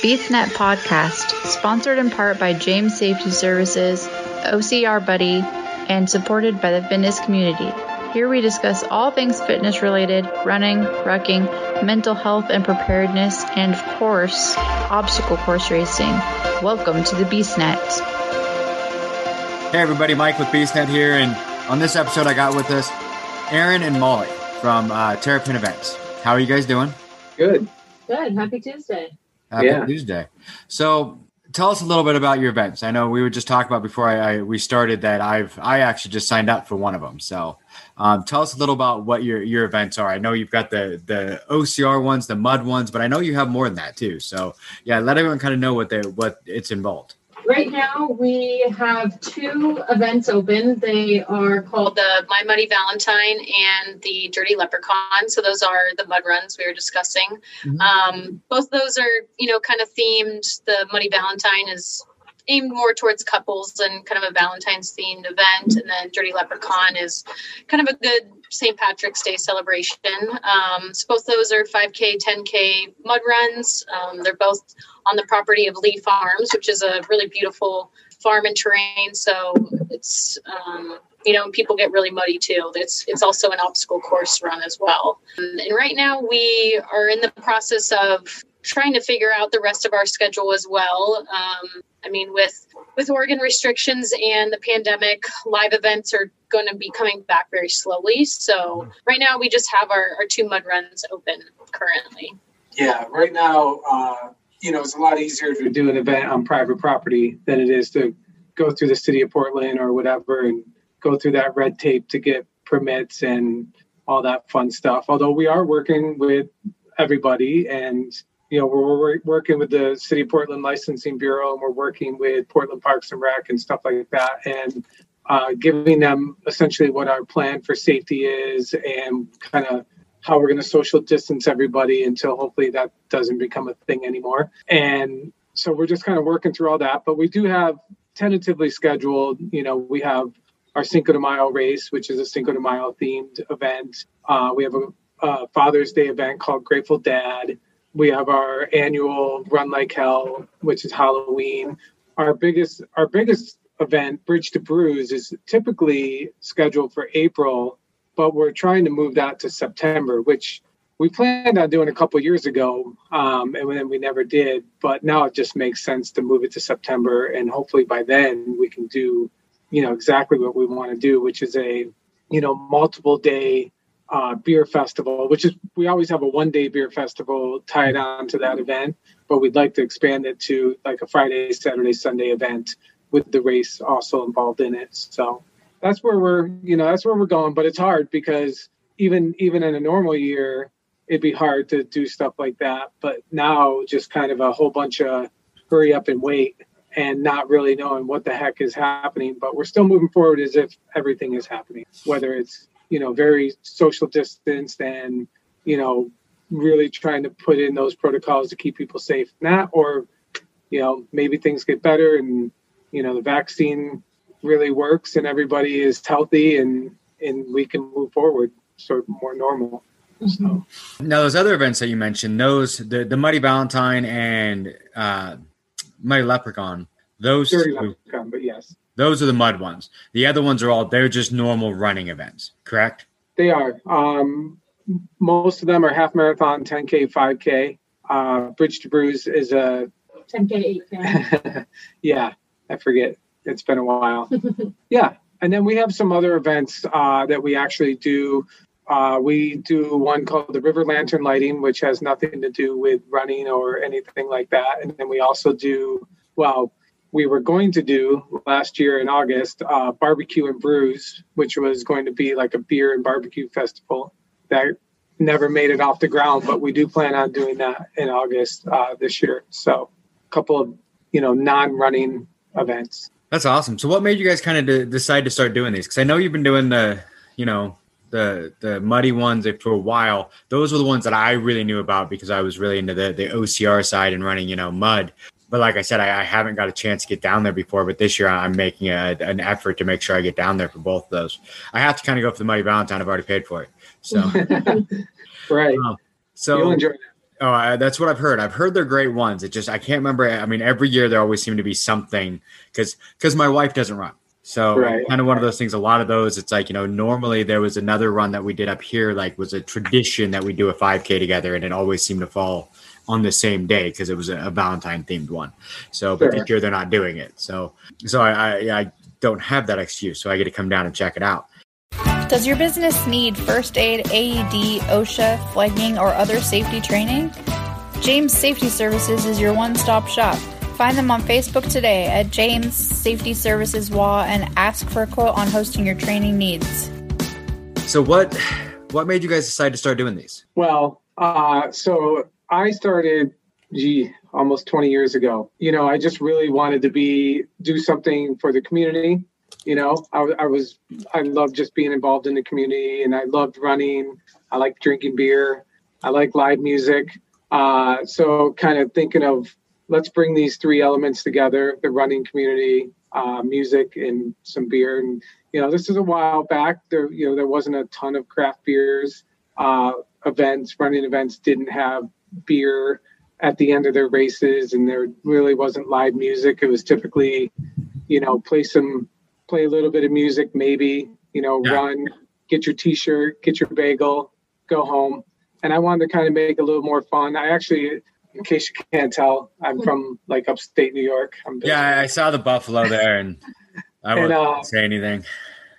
BeastNet Podcast, sponsored in part by James Safety Services, OCR Buddy, and supported by the fitness community. Here we discuss all things fitness related, running, rucking, mental health and preparedness, and of course, obstacle course racing. Welcome to the BeastNet. Hey everybody, Mike with BeastNet here, and on this episode I got with us Aaron and Molly from uh, Terrapin Events. How are you guys doing? Good. Good. Happy Tuesday. Happy Yeah. Tuesday. So, tell us a little bit about your events. I know we were just talking about before I, I we started that I've I actually just signed up for one of them. So, um, tell us a little about what your your events are. I know you've got the the OCR ones, the mud ones, but I know you have more than that too. So, yeah, let everyone kind of know what they what it's involved. Right now, we have two events open. They are called the My Muddy Valentine and the Dirty Leprechaun. So those are the mud runs we were discussing. Mhm. Um, both of those are, you know, kind of themed. The Muddy Valentine is aimed more towards couples and kind of a Valentine's themed event, and then Dirty Leprechaun is kind of a good St. Patrick's Day celebration. Um, so both those are 5K, 10K mud runs. Um, they're both on the property of Lee Farms, which is a really beautiful farm and terrain. So it's um, you know people get really muddy too. It's it's also an obstacle course run as well. And, and right now we are in the process of trying to figure out the rest of our schedule as well. Um, I mean, with with Oregon restrictions and the pandemic, live events are going to be coming back very slowly. So right now we just have our, our two mud runs open currently. Yeah, right now, uh, you know, it's a lot easier to do an event on private property than it is to go through the city of Portland or whatever and go through that red tape to get permits and all that fun stuff. Although we are working with everybody and you know we're, we're working with the city of portland licensing bureau and we're working with portland parks and rec and stuff like that and uh, giving them essentially what our plan for safety is and kind of how we're going to social distance everybody until hopefully that doesn't become a thing anymore. And so we're just kind of working through all that. But we do have tentatively scheduled, you know, we have our Cinco de Mayo race, which is a Cinco de Mayo themed event. Uh, we have a, a Father's Day event called Grateful Dad. We have our annual Run Like Hell, which is Halloween. Our biggest, our biggest event, Bridge to Brews, is typically scheduled for April but we're trying to move that to September, which we planned on doing a couple years ago, um, and then we never did. But now it just makes sense to move it to September, and hopefully by then we can do, you know, exactly what we want to do, which is a, you know, multiple day uh, beer festival. Which is we always have a one day beer festival tied on to that event, but we'd like to expand it to like a Friday, Saturday, Sunday event with the race also involved in it. So that's where we're you know that's where we're going but it's hard because even even in a normal year it'd be hard to do stuff like that but now just kind of a whole bunch of hurry up and wait and not really knowing what the heck is happening but we're still moving forward as if everything is happening whether it's you know very social distanced and you know really trying to put in those protocols to keep people safe. Not or you know maybe things get better and you know the vaccine really works and everybody is healthy and and we can move forward sort of more normal. So. Now, those other events that you mentioned, those the, the Muddy Valentine and uh, Muddy Leprechaun, those dirty two, leprechaun, but yes those are the mud ones. The other ones are all they're just normal running events, correct? they are um most of them are half marathon 10k 5k uh bridge to brews is a 10K, 8K. yeah i forget it's been a while yeah and then we have some other events uh, that we actually do uh, we do one called the river lantern lighting which has nothing to do with running or anything like that and then we also do well we were going to do last year in august uh, barbecue and brews which was going to be like a beer and barbecue festival that never made it off the ground but we do plan on doing that in august uh, this year so a couple of you know non-running events That's awesome. So, what made you guys kind of de- decide to start doing these? Because I know you've been doing the, you know, the the muddy ones for a while. Those were the ones that I really knew about because I was really into the the OCR side and running, you know, mud. But like I said, I, I haven't got a chance to get down there before. But this year, I'm making a, an effort to make sure I get down there for both of those. I have to kind of go for the Muddy Valentine. I've already paid for it. So, right Um, so you'll enjoy that Oh, I, that's what I've heard. I've heard they're great ones. It just I can't remember. I mean, every year there always seem to be something because because my wife doesn't run. So Right. kind of one of those things. A lot of those, it's like you know, normally there was another run that we did up here, like was a tradition that we do a 5K together, and it always seemed to fall on the same day because it was a, a Valentine themed one. So, but Sure. this year they're not doing it. So, so I, I I don't have that excuse. So I get to come down and check it out. Does your business need first aid, AED, OSHA, flagging, or other safety training? James Safety Services is your one stop shop. Find them on Facebook today at James Safety Services WA and ask for a quote on hosting your training needs. So what what made you guys decide to start doing these? Well, uh, so I started, gee, almost 20 years ago. You know, I just really wanted to be do something for the community. You know, I, I was I loved just being involved in the community, and I loved running. I like drinking beer. I like live music. Uh, so, kind of thinking of let's bring these three elements together: the running community, uh, music, and some beer. And you know, this is a while back. There, you know, there wasn't a ton of craft beers. Uh, events, running events didn't have beer at the end of their races, and there really wasn't live music. It was typically, you know, play some, play a little bit of music, maybe, you know, Yeah. run, get your T-shirt, get your bagel, go home. And I wanted to kind of make it a little more fun. I actually, in case you can't tell, I'm from like upstate New York. I'm Yeah, I- saw the buffalo there, and I wouldn't uh, say anything.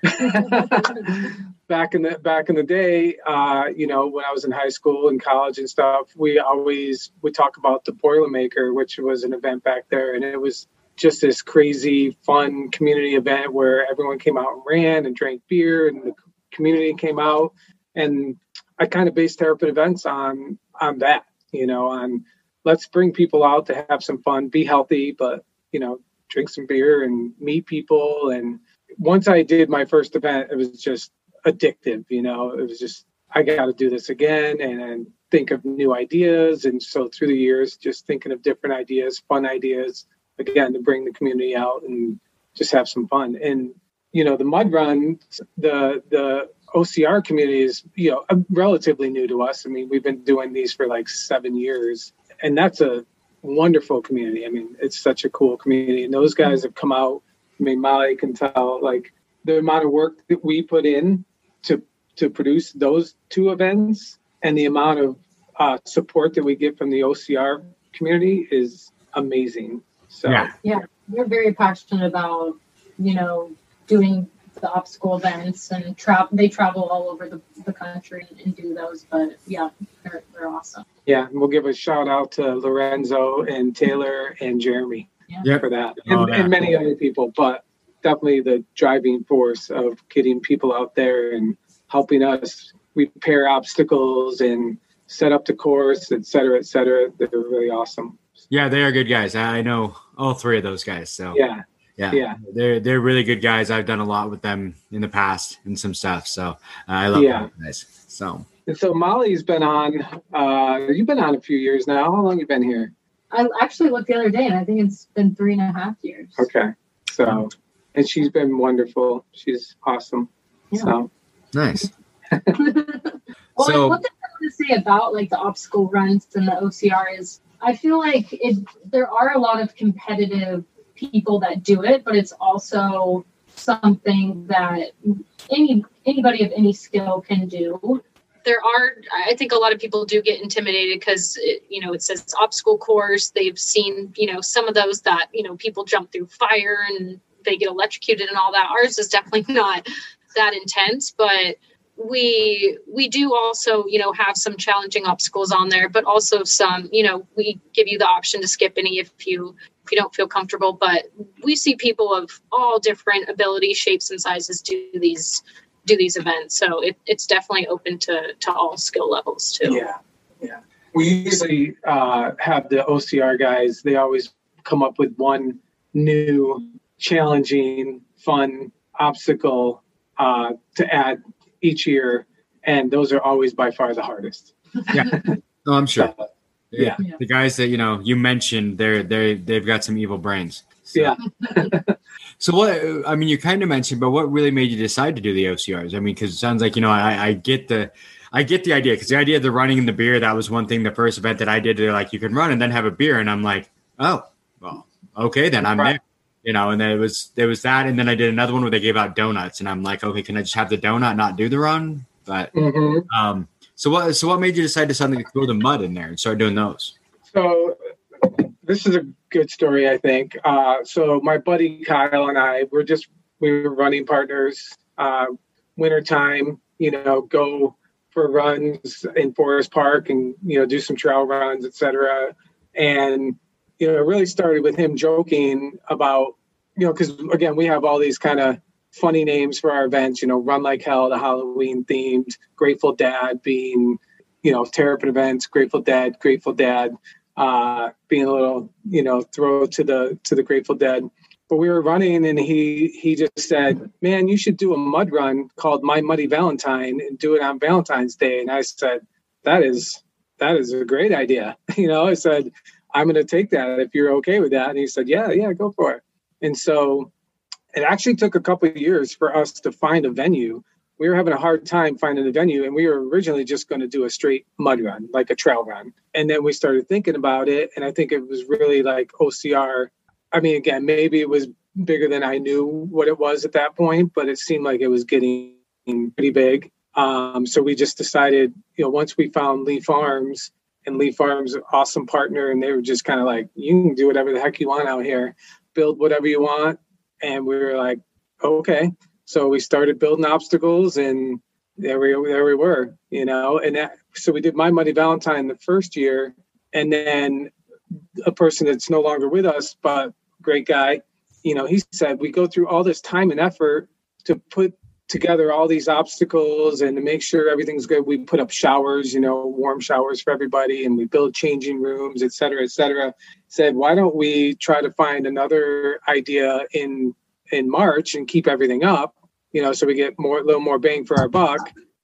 back in the back in the day, uh, you know, when I was in high school and college and stuff, we always would talk about the Boilermaker, which was an event back there, and it was just this crazy, fun community event where everyone came out and ran and drank beer, and the community came out, and I kind of based Terrapin events on on that, you know, on let's bring people out to have some fun, be healthy, but you know, drink some beer and meet people. And once I did my first event, it was just addictive. You know, it was just I got to do this again and, and think of new ideas. And so through the years, just thinking of different ideas, fun ideas, again to bring the community out and just have some fun. And you know, the mud run, the the OCR community is you know relatively new to us. I mean, we've been doing these for like seven years, and that's a wonderful community. I mean, it's such a cool community, and those guys have come out. I mean, Molly can tell like the amount of work that we put in to to produce those two events and the amount of uh, support that we get from the OCR community is amazing. So Yeah. we're very passionate about you know doing the obstacle events and travel they travel all over the, the country and do those but yeah they're, they're awesome yeah, and we'll give a shout out to Lorenzo and Taylor and Jeremy Yep. for that, and, Oh, yeah. and many other people. But definitely the driving force of getting people out there and helping us repair obstacles and set up the course, et cetera, et cetera. They're really awesome. Yeah, they are good guys. I I know all three of those guys. So Yeah, yeah, yeah. they're they're really good guys. I've done a lot with them in the past and some stuff. So uh, I love Yeah. those guys. So And so Molly's been on. Uh, you've been on a few years now. How long you been here? i actually looked the other day and i think it's been three and a half years Okay, so and she's been wonderful. She's awesome. Yeah. So nice. Well, So- one thing I want to say about like the obstacle runs and the OCR is I feel like it there are a lot of competitive people that do it, but it's also something that any anybody of any skill can do. there are i think a lot of people do get intimidated because you know it says obstacle course they've seen you know some of those that you know people jump through fire and they get electrocuted and all that ours is definitely not that intense but we we do also you know have some challenging obstacles on there but also some you know we give you the option to skip any if you if you don't feel comfortable but we see people of all different abilities shapes and sizes do these do these events. So it, it's definitely open to, to all skill levels too. Yeah, yeah. We usually uh, have the OCR guys. They always come up with one new, challenging, fun obstacle uh, to add each year, and those are always by far the hardest. Yeah. Oh, I'm sure. So, Yeah. Yeah. The guys that you know you mentioned, they're they they've got some evil brains. So- yeah. So what? I mean, you kind of mentioned, but what really made you decide to do the OCRs? I mean, because it sounds like you know, I, I get the, I get the idea because the idea of the running and the beer that was one thing. The first event that I did, they're like, you can run and then have a beer, and I'm like, oh, well, okay, then I'm Right. there. You know, and then it was there was that, and then I did another one where they gave out donuts, and I'm like, okay, can I just have the donut, not do the run? But Mhm. um, so what? So what made you decide to suddenly throw the mud in there and start doing those? So this is a good story, I think. Uh, so my buddy Kyle and I were just we were running partners. Uh, wintertime, you know, go for runs in Forest Park and you know do some trail runs, etc. And you know, it really started with him joking about you know because again we have all these kind of funny names for our events. You know, Run Like Hell, the Halloween themed, Grateful Dad being you know Terrapin events, Grateful Dad, Grateful Dad uh, being a little, you know, throw to the to the Grateful Dead. But we were running, and he he just said, "Man, you should do a mud run called My Muddy Valentine and do it on Valentine's Day." And I said, "That is that is a great idea." You know, I said, "I'm going to take that if you're okay with that." And he said, "Yeah, yeah, go for it." And so it actually took a couple of years for us to find a venue. We were having a hard time finding a venue, and we were originally just going to do a straight mud run, like a trail run. And then we started thinking about it, and I think it was really like OCR. I mean, again, maybe it was bigger than I knew what it was at that point, but it seemed like it was getting pretty big. Um, so we just decided, you know, once we found Lee Farms, and Lee Farms, an awesome partner, and they were just kind of like, you can do whatever the heck you want out here, build whatever you want. And we were like, okay. So we started building obstacles, and there we there we were, you know. And that, so we did my Muddy Valentine the first year, and then a person that's no longer with us, but great guy, you know, he said we go through all this time and effort to put together all these obstacles and to make sure everything's good. We put up showers, you know, warm showers for everybody, and we build changing rooms, et cetera, et cetera. Said, why don't we try to find another idea in in March and keep everything up, you know, so we get more a little more bang for our buck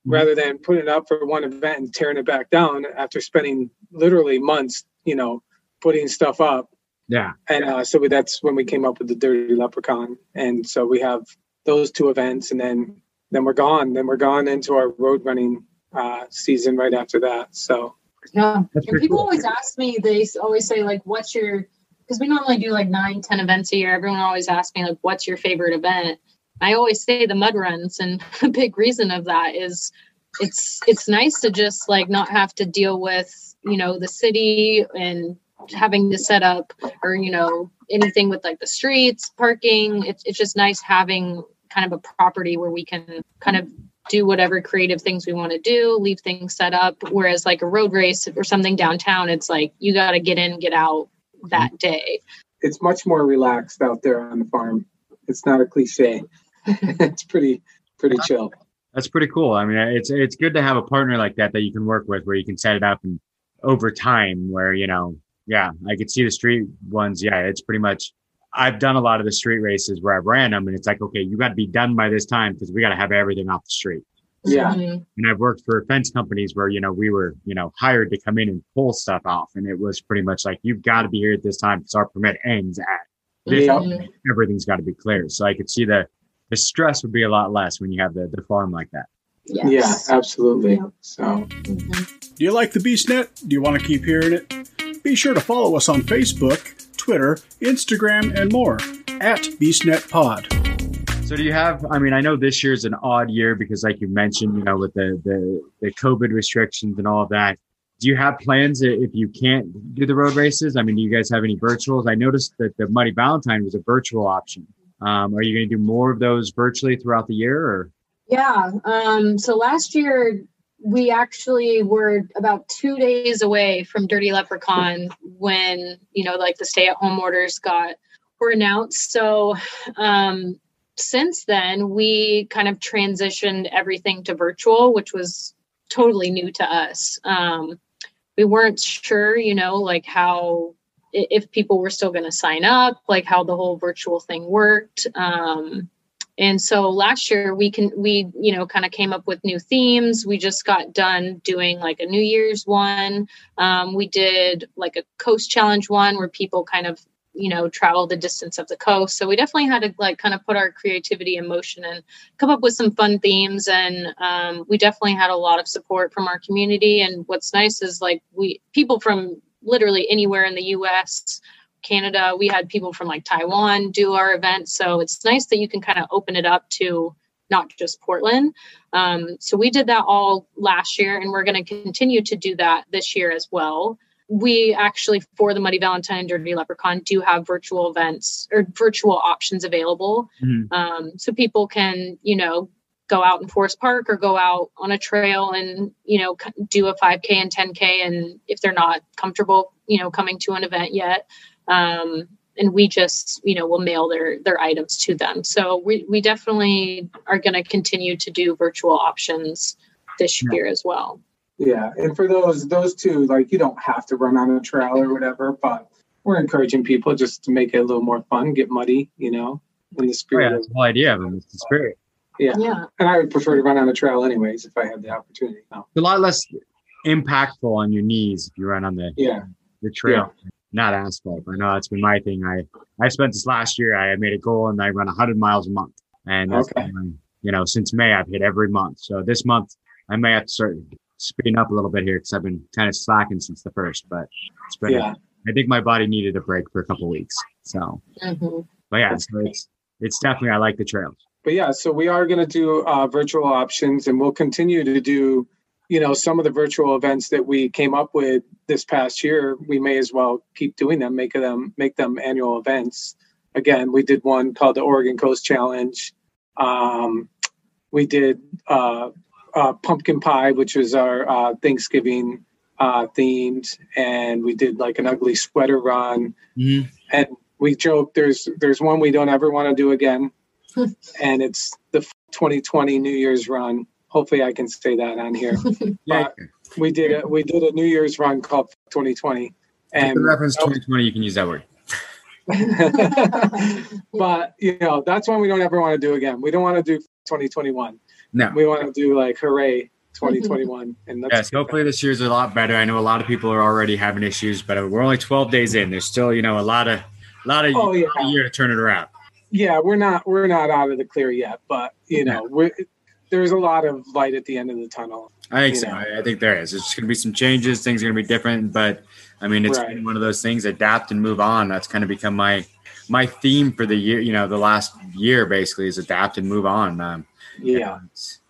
rather than putting it up for one event and tearing it back down after spending literally months, you know, putting stuff up. Yeah, And uh, so we, that's when we came up with the Dirty Leprechaun. And so we have those two events, and then then we're gone. Then we're gone into our road running uh, season right after that. So Yeah. That's And people cool. always ask me, they always say, like, what's your, because we normally do like nine, ten events a year. Everyone always asks me, like, what's your favorite event? I always say the mud runs. And a big reason of that is it's, it's nice to just like not have to deal with, you know, the city and having to set up or, you know, anything with like the streets, parking. It's, it's just nice having kind of a property where we can kind of do whatever creative things we want to do, leave things set up. Whereas like a road race or something downtown, it's like you got to get in, get out that day. it's much more relaxed out there on the farm. It's not a cliche. it's pretty pretty chill. that's pretty cool. I mean, it's it's good to have a partner like that that you can work with, where you can set it up and over time, where you know, yeah, I could see the street ones. Yeah, it's pretty much. I've done a lot of the street races where I've ran them, and it's like, okay, you got to be done by this time because we got to have everything off the street. Yeah. Mhm. And I've worked for fence companies where you know we were you know hired to come in and pull stuff off, and it was pretty much like you've got to be here at this time because our permit ends at this. Yeah. Everything's got to be clear. So I could see the the stress would be a lot less when you have the the farm like that. Yeah, absolutely. Yeah. So Mhm. Do you like the BeastNet? Do you want to keep hearing it? Be sure to follow us on Facebook, Twitter, Instagram, and more at BeastNetPod. So do you have? I mean, I know this year's an odd year because, like you mentioned, you know, with the the the COVID restrictions and all of that. Do you have plans if you can't do the road races? I mean, do you guys have any virtuals? I noticed that the Muddy Valentine was a virtual option. Um, are you going to do more of those virtually throughout the year? Or Yeah. Um, so last year we actually were about two days away from Dirty Leprechaun when, you know, like the stay at home orders got were announced. So um since then we kind of transitioned everything to virtual, which was totally new to us. Um we weren't sure, you know, like how if people were still going to sign up, like how the whole virtual thing worked. Um, and so last year we can we you know kind of came up with new themes. We just got done doing like a New Year's one. Um, we did like a coast challenge one where people kind of you know travel the distance of the coast so we definitely had to like kind of put our creativity in motion and come up with some fun themes and um, we definitely had a lot of support from our community and what's nice is like we people from literally anywhere in the us canada. We had people from like taiwan do our event so it's nice that you can kind of open it up to not just portland. Um, so we did that all last year and we're going to continue to do that this year as well. We actually for the muddy valentine and dirty leprechaun do have virtual events or virtual options available. Mm-hmm. um, so people can you know go out in forest park or go out on a trail and you know do a 5k and 10k and if they're not comfortable you know coming to an event yet um, and we just you know will mail their their items to them so we, we definitely are going to continue to do virtual options this year as well yeah, and for those those two, like you don't have to run on a trail or whatever, but we're encouraging people just to make it a little more fun, get muddy, you know, in the spirit. Oh, yeah, that's the whole idea of them. It's the spirit. Yeah. yeah, and I would prefer to run on a trail anyways if I had the opportunity. No. a lot less impactful on your knees if you run on the yeah the trail, yeah. Not asphalt. I know that's been my thing. I I spent this last year. I made a goal and I run 100 miles a month, and that's okay. Been, you know since May I've hit every month. So this month I may have to start speeding up a little bit here because I've been kind of slacking since the first, but it's been, yeah. I think my body needed a break for a couple weeks. So, mm-hmm. but yeah, so it's, it's definitely, I like the trails. But yeah, so we are going to do uh, virtual options and we'll continue to do, you know, some of the virtual events that we came up with this past year. We may as well keep doing them, make them, make them annual events. Again, we did one called the Oregon Coast Challenge. Um, we did uh, uh, pumpkin pie, which was our uh, Thanksgiving uh, themed, and we did like an ugly sweater run. Mm-hmm. And we joke there's there's one we don't ever want to do again, and it's the 2020 New Year's run. Hopefully, I can say that on here. yeah. But we did a we did a New Year's run called 2020, and reference 2020, you can use that word. but you know that's one we don't ever want to do again. We don't want to do 2021. No, we want to do like hooray 2021. And that's yes, hopefully this year's a lot better. I know a lot of people are already having issues, but we're only 12 days in. There's still, you know, a lot of, a lot of oh, yeah. year to turn it around. Yeah, we're not, we're not out of the clear yet, but you know, yeah. we're, there's a lot of light at the end of the tunnel. I think so. I, I, think there is. It's going to be some changes. Things are going to be different, but I mean, it's right. one of those things. Adapt and move on. That's kind of become my my theme for the year. You know, the last year basically is adapt and move on. Um, yeah.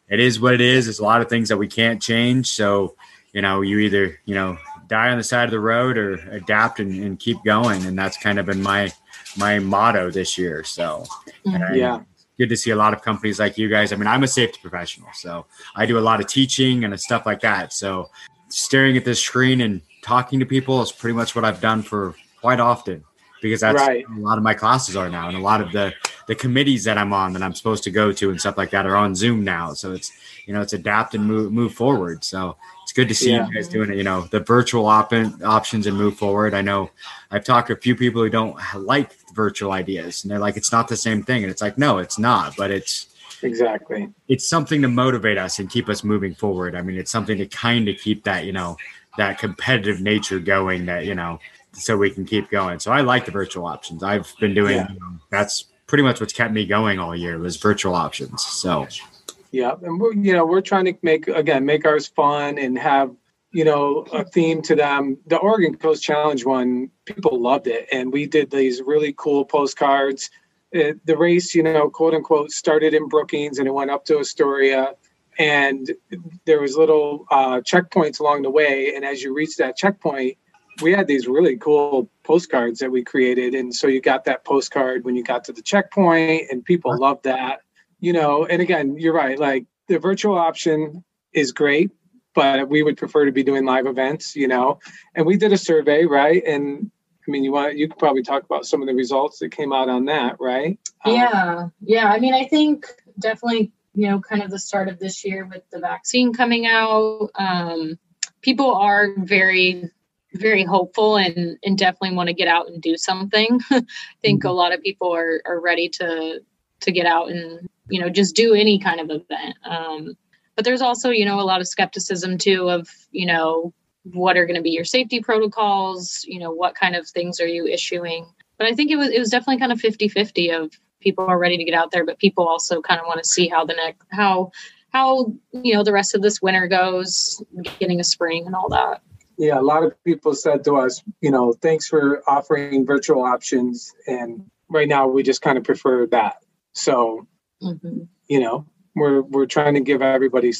it is what it is. There's a lot of things that we can't change. So, you know, you either, you know, die on the side of the road or adapt and, and keep going. And that's kind of been my, my motto this year. So, mm-hmm. yeah. Good to see a lot of companies like you guys. I mean, I'm a safety professional, so I do a lot of teaching and stuff like that. So, staring at this screen and talking to people is pretty much what I've done for quite often because that's right. a lot of my classes are now, and a lot of the the committees that I'm on that I'm supposed to go to and stuff like that are on Zoom now. So it's you know it's adapt and move move forward. So good to see yeah. you guys doing it. You know the virtual op- options and move forward. I know I've talked to a few people who don't like virtual ideas, and they're like it's not the same thing, and it's like no, it's not, but it's exactly it's something to motivate us and keep us moving forward. I mean, it's something to kind of keep that you know that competitive nature going. That you know so we can keep going. So I like the virtual options. I've been doing yeah. you know, that's pretty much what's kept me going all year was virtual options. So, yeah, and we're you know we're trying to make again make ours fun and have you know a theme to them. The Oregon Coast Challenge one, people loved it, and we did these really cool postcards. It, the race, you know, quote unquote, started in Brookings and it went up to Astoria, and there was little uh, checkpoints along the way. And as you reach that checkpoint, we had these really cool postcards that we created and so you got that postcard when you got to the checkpoint and people loved that you know and again you're right like the virtual option is great but we would prefer to be doing live events you know and we did a survey right and i mean you want you could probably talk about some of the results that came out on that right yeah um, yeah i mean i think definitely you know kind of the start of this year with the vaccine coming out um, people are very very hopeful and and definitely want to get out and do something. I think mm-hmm. a lot of people are are ready to to get out and you know just do any kind of event. Um, but there's also you know a lot of skepticism too of you know what are going to be your safety protocols. You know what kind of things are you issuing. but I think it was it was definitely kind of 50-50 of people are ready to get out there, but people also kind of want to see how the next how how you know the rest of this winter goes, getting a spring and all that. Yeah, a lot of people said to us, you know, thanks for offering virtual options, and right now we just kind of prefer that. So, mm-hmm. you know, we're we're trying to give everybody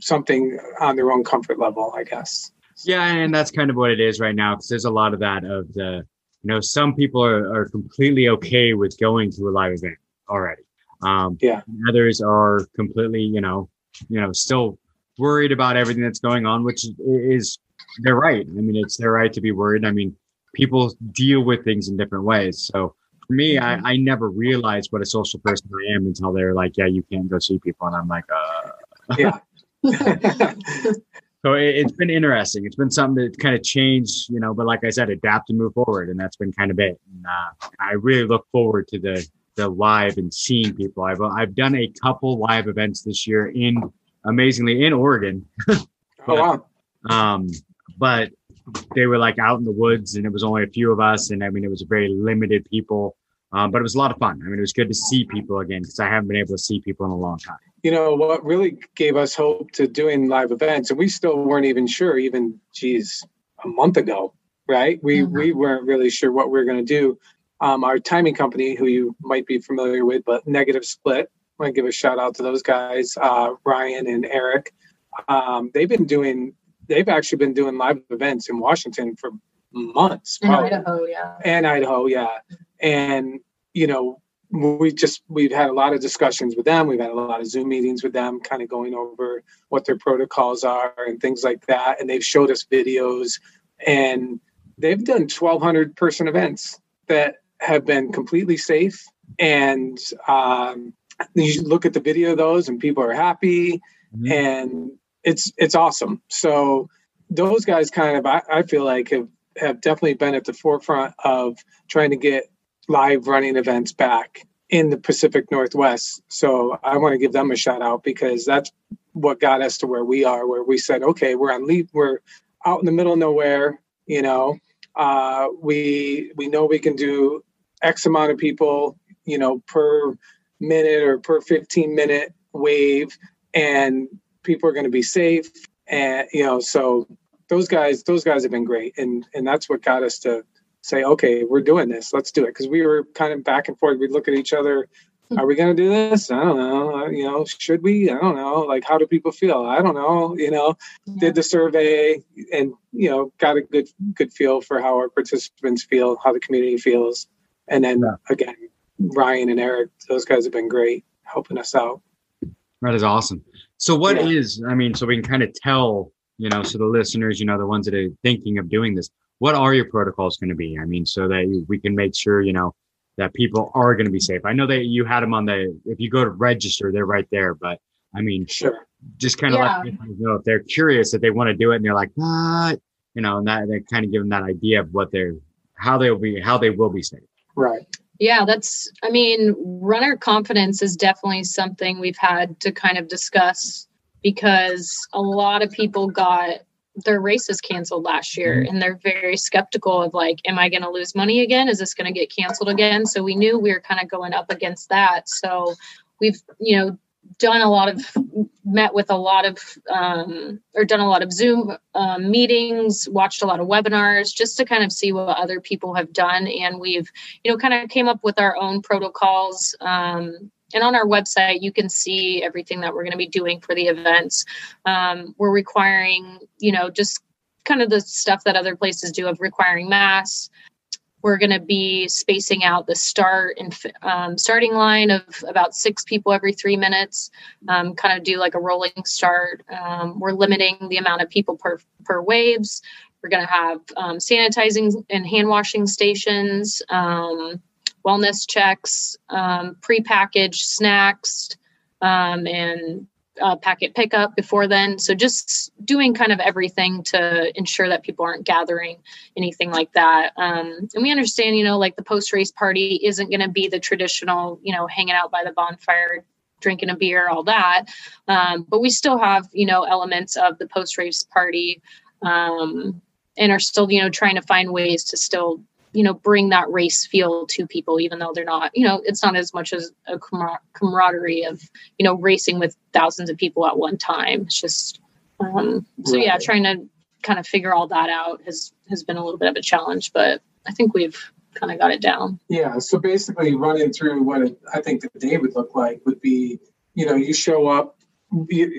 something on their own comfort level, I guess. Yeah, and that's kind of what it is right now because there's a lot of that of the you know some people are, are completely okay with going to a live event already. Um yeah. others are completely you know you know still worried about everything that's going on which is they're right. I mean it's their right to be worried. I mean people deal with things in different ways. So for me I, mm-hmm. I never realized what a social person i am until they're like yeah you can't go see people and i'm like uh yeah so it, has been interesting. It's been something that kind of changed, you know, but like I said, adapt and move forward. And that's been kind of it. And, uh, I really look forward to the, the live and seeing people. I've, I've done a couple live events this year in amazingly in Oregon. but, oh, wow. Um, but they were like out in the woods and it was only a few of us. And I mean, it was very limited people. Um, but it was a lot of fun. I mean, it was good to see people again because I haven't been able to see people in a long time you know what really gave us hope to doing live events and we still weren't even sure even geez a month ago right we mm-hmm. we weren't really sure what we were going to do um, our timing company who you might be familiar with but negative split i want to give a shout out to those guys uh, ryan and eric um, they've been doing they've actually been doing live events in washington for months in idaho yeah. And idaho yeah. And you know we just we've had a lot of discussions with them. We've had a lot of zoom meetings with them kind of going over what their protocols are and things like that. And they've showed us videos. And they've done 1200 person events that have been completely safe. And um, you look at the video of those and people are happy. Mm-hmm. and it's it's awesome so those guys kind of I, I feel like have have definitely been at the forefront of trying to get live running events back in the Pacific Northwest. So I want to give them a shout out because that's what got us to where we are, where we said, okay, we're on leave, we're out in the middle of nowhere, you know. Uh, we we know we can do X amount of people, you know, per minute or per 15 minute wave, and people are going to be safe. And you know, so those guys, those guys have been great, and and that's what got us to say, okay, we're doing this. Let's do it. Because we were kind of back and forth. We'd look at each other. Hmm. Are we going to do this? I don't know. You know, should we? I don't know. Like, how do people feel? I don't know. You know, yeah. did the survey and you know got a good good feel for how our participants feel, how the community feels, and then yeah. again, Ryan and Eric, those guys have been great helping us out. That is awesome. So, what yeah. is? I mean, so we can kind of tell, you know, so the listeners, you know, the ones that are thinking of doing this, what are your protocols going to be? I mean, so that we can make sure, you know, that people are going to be safe. I know that you had them on the, if you go to register, they're right there, but I mean, sure. Just kind of yeah. let people know if they're curious that they want to do it and they're like, what, you know, and that they kind of give them that idea of what they're, how they'll be, how they will be safe. Right. Yeah, that's, I mean, runner confidence is definitely something we've had to kind of discuss because a lot of people got their races canceled last year mm-hmm. and they're very skeptical of like am i going to lose money again? Is this going to get canceled again? So we knew we were kind of going up against that. So we've you know done a lot of met with a lot of um, or done a lot of zoom um, meetings watched a lot of webinars just to kind of see what other people have done and we've you know kind of came up with our own protocols um, and on our website, you can see everything that we're going to be doing for the events. Um, we're requiring, you know, just kind of the stuff that other places do of requiring masks. We're going to be spacing out the start and um, starting line of about six people every three minutes. Um, kind of do like a rolling start. Um, we're limiting the amount of people per per waves. We're going to have um, sanitizing and hand washing stations. Um, wellness checks, um, prepackaged snacks, and uh, packet pickup before then. So just doing kind of everything to ensure that people aren't gathering anything like that. Um, and we understand, you know, like the post race party isn't going to be the traditional, you know, hanging out by the bonfire, drinking a beer, all that. Um, but we still have, you know, elements of the post race party um, and are still, you know, trying to find ways to still you know bring that race feel to people even though they're not you know it's not as much as a camaraderie of you know racing with thousands of people at one time. It's just um so right. yeah trying to kind of figure all that out has has been a little bit of a challenge but i think we've kind of got it down. Yeah so basically running through what it, i think the day would look like would be you know you show up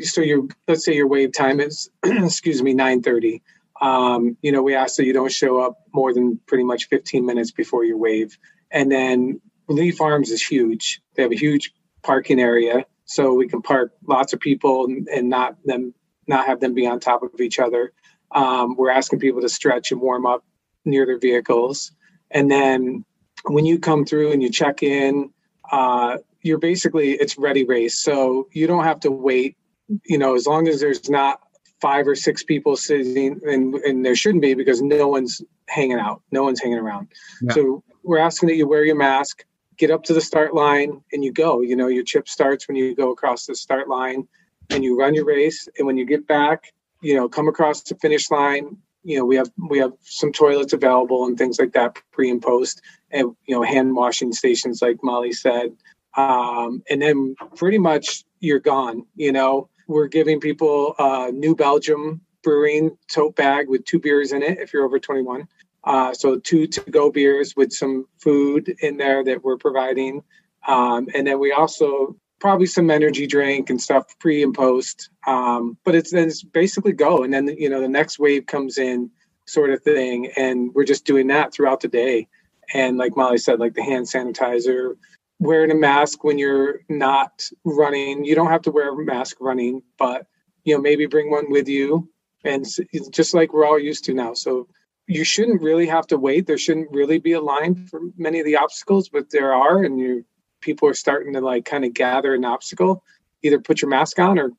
so your let's say your wave time is excuse me 9 30 um, you know, we ask that you don't show up more than pretty much 15 minutes before your wave. And then Lee Farms is huge. They have a huge parking area, so we can park lots of people and, and not them not have them be on top of each other. Um, we're asking people to stretch and warm up near their vehicles, and then when you come through and you check in, uh, you're basically it's ready race. So you don't have to wait. You know, as long as there's not five or six people sitting and, and there shouldn't be because no one's hanging out. No one's hanging around. Yeah. so we're asking that you wear your mask get up to the start line and you go. You know your chip starts when you go across the start line and you run your race. And when you get back you know come across the finish line you know we have we have some toilets available and things like that pre and post and you know hand washing stations like molly said. Um, and then pretty much you're gone you know we're giving people a New Belgium Brewing tote bag with two beers in it if you're over 21. Uh, so two to go beers with some food in there that we're providing. Um, and then we also probably some energy drink and stuff pre and post. Um, but it's then it's basically go. And then, you know, the next wave comes in sort of thing. And we're just doing that throughout the day. And like Molly said, like the hand sanitizer, wearing a mask when you're not running. You don't have to wear a mask running, but you know maybe bring one with you, and just like we're all used to now. So you shouldn't really have to wait. There shouldn't really be a line for many of the obstacles, but there are, and you people are starting to like kind of gather an obstacle. Either put your mask on or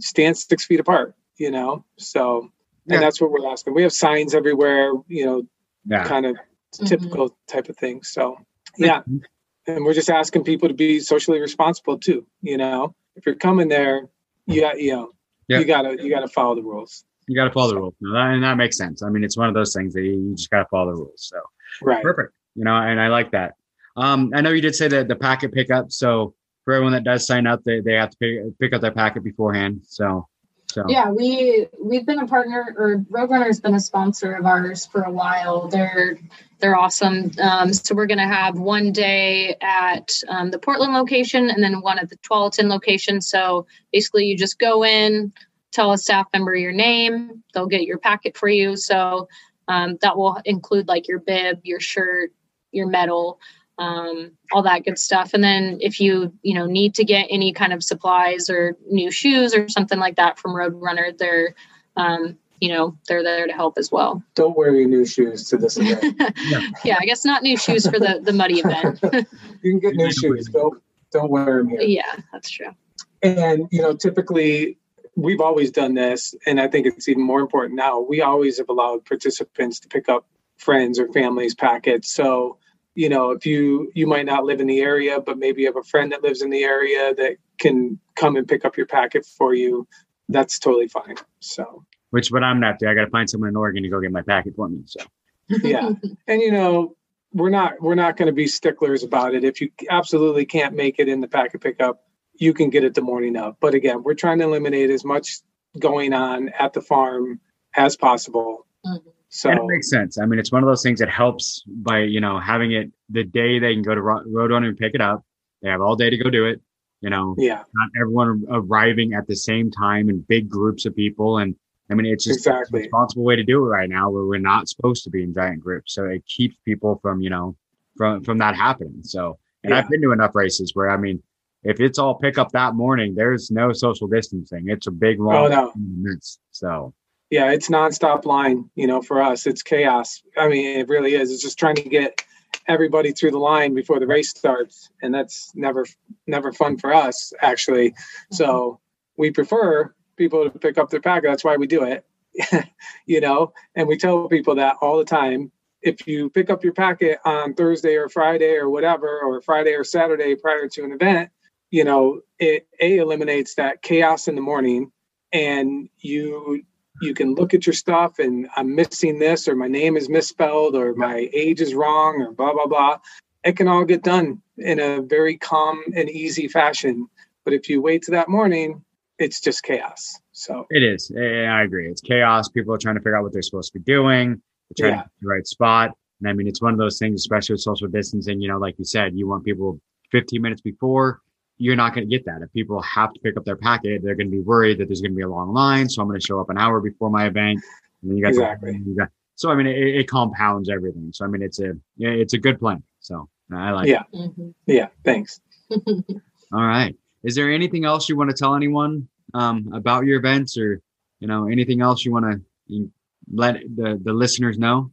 stand six feet apart. You know, so yeah. and that's what we're asking. We have signs everywhere. You know, yeah. kind of mm-hmm. typical type of thing. So yeah and we're just asking people to be socially responsible too. You know, if you're coming there, you got you know, yep. you gotta you gotta follow the rules. You gotta follow the rules, and that makes sense. I mean, it's one of those things that you just gotta follow the rules. So right, perfect. You know, and I like that. Um, I know you did say that the packet pickup. So for everyone that does sign up, they, they have to pick, pick up their packet beforehand. So so. Yeah, we we've been a partner, or Roadrunner's been a sponsor of ours for a while. They're they're awesome. Um, so we're going to have one day at um, the Portland location, and then one at the Tualatin location. So basically, you just go in, tell a staff member your name, they'll get your packet for you. So um, that will include like your bib, your shirt, your medal um, all that good stuff. And then if you you know need to get any kind of supplies or new shoes or something like that from Roadrunner, they're um, you know they're there to help as well. Don't wear your new shoes to this event. yeah. yeah, I guess not new shoes for the the muddy event. you can get new shoes. Don't don't wear them here. Yeah, that's true. And you know, typically we've always done this, and I think it's even more important now. We always have allowed participants to pick up friends or families' packets. So you know if you you might not live in the area but maybe you have a friend that lives in the area that can come and pick up your packet for you that's totally fine so. Which but i'm not there. I gotta find someone in oregon to go get my packet for me so. Yeah. And you know we're not we're not going to be sticklers about it. If you absolutely can't make it in the packet pickup you can get it the morning of. But again we're trying to eliminate as much going on at the farm as possible. Mm-hmm. So and it makes sense. I mean, it's one of those things that helps by you know having it the day they can go to Roadrunner and pick it up. They have all day to go do it. You know, yeah. Not everyone arriving at the same time in big groups of people, and I mean, it's just exactly. a responsible way to do it right now, where we're not supposed to be in giant groups. So it keeps people from you know from from that happening. So, and yeah. I've been to enough races where I mean, if it's all pick up that morning, there's no social distancing. It's a big oh, long oh, no. So yeah, it's nonstop line. You know, for us, it's chaos. I mean, it really is. It's just trying to get everybody through the line before the race starts, and that's never never fun for us actually. So we prefer people to pick up their packet. That's why we do it. you know, and we tell people that all the time. If you pick up your packet on Thursday or Friday or whatever, or Friday or Saturday prior to an event, you know, it a eliminates that chaos in the morning, and you you can look at your stuff and I'm missing this, or my name is misspelled, or my age is wrong, or blah, blah, blah. It can all get done in a very calm and easy fashion. But if you wait to that morning, it's just chaos. So it is. I agree. It's chaos. People are trying to figure out what they're supposed to be doing. They're trying Yeah. to get the right spot. And I mean, it's one of those things, especially with social distancing. You know, like you said, you want people 15 minutes before. You're not going to get that. If people have to pick up their packet, they're going to be worried that there's going to be a long line. So I'm going to show up an hour before my event. And then you got Exactly. you got, so I mean, it, it compounds everything. So I mean, it's a yeah, it's a good plan. So I like. Yeah. it. Mhm. yeah, thanks. All right. Is there anything else you want to tell anyone um, about your events, or you know anything else you want to let the the listeners know?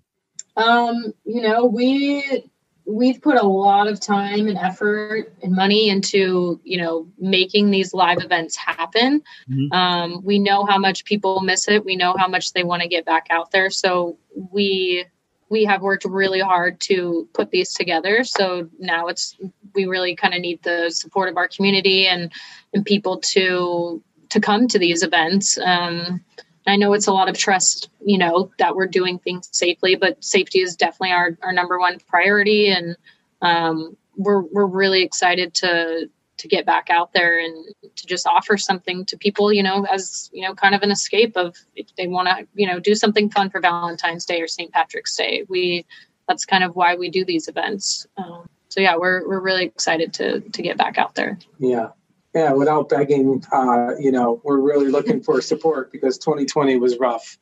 Um, you know, we we've put a lot of time and effort and money into you know making these live events happen. Mhm. um, we know how much people miss it. We know how much they want to get back out there. So we we have worked really hard to put these together. So now it's we really kind of need the support of our community and and people to to come to these events. Um, I know it's a lot of trust, you know, that we're doing things safely, but safety is definitely our, our number one priority. And um, we're, we're really excited to, to get back out there and to just offer something to people, you know, as, you know, kind of an escape of if they want to, you know, do something fun for Valentine's Day or St. Patrick's Day. We, that's kind of why we do these events. Um, so yeah, we're, we're really excited to, to get back out there. Yeah. Yeah. Without begging, uh, you know, we're really looking for support because 2020 was rough.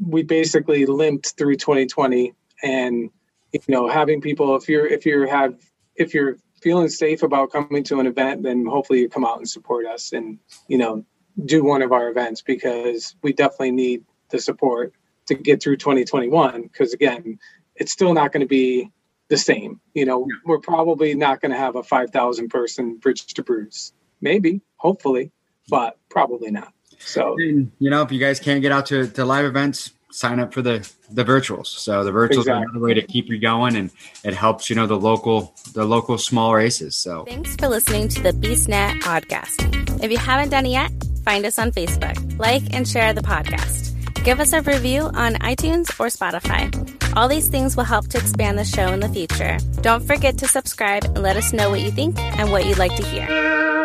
We- basically limped through 2020 and, you know, having people, if you're, if you have, if you're feeling safe about coming to an event, then hopefully you come out and support us and, you know, do one of our events because we definitely need the support to get through 2021. Because again, it's still not going to be the same. You know, we're probably not going to have a 5,000 person bridge to brews. Maybe, hopefully, but probably not. So, And, you know, if you guys can't get out to, to live events, sign up for the the virtuals. So the virtuals are another way to keep you going, and it helps you know the local the local small races. So Thanks for listening to the BeastNet podcast. If you haven't done it yet, find us on Facebook, like and share the podcast. Give us a review on iTunes or Spotify. All these things will help to expand the show in the future. Don't forget to subscribe and let us know what you think and what you'd like to hear.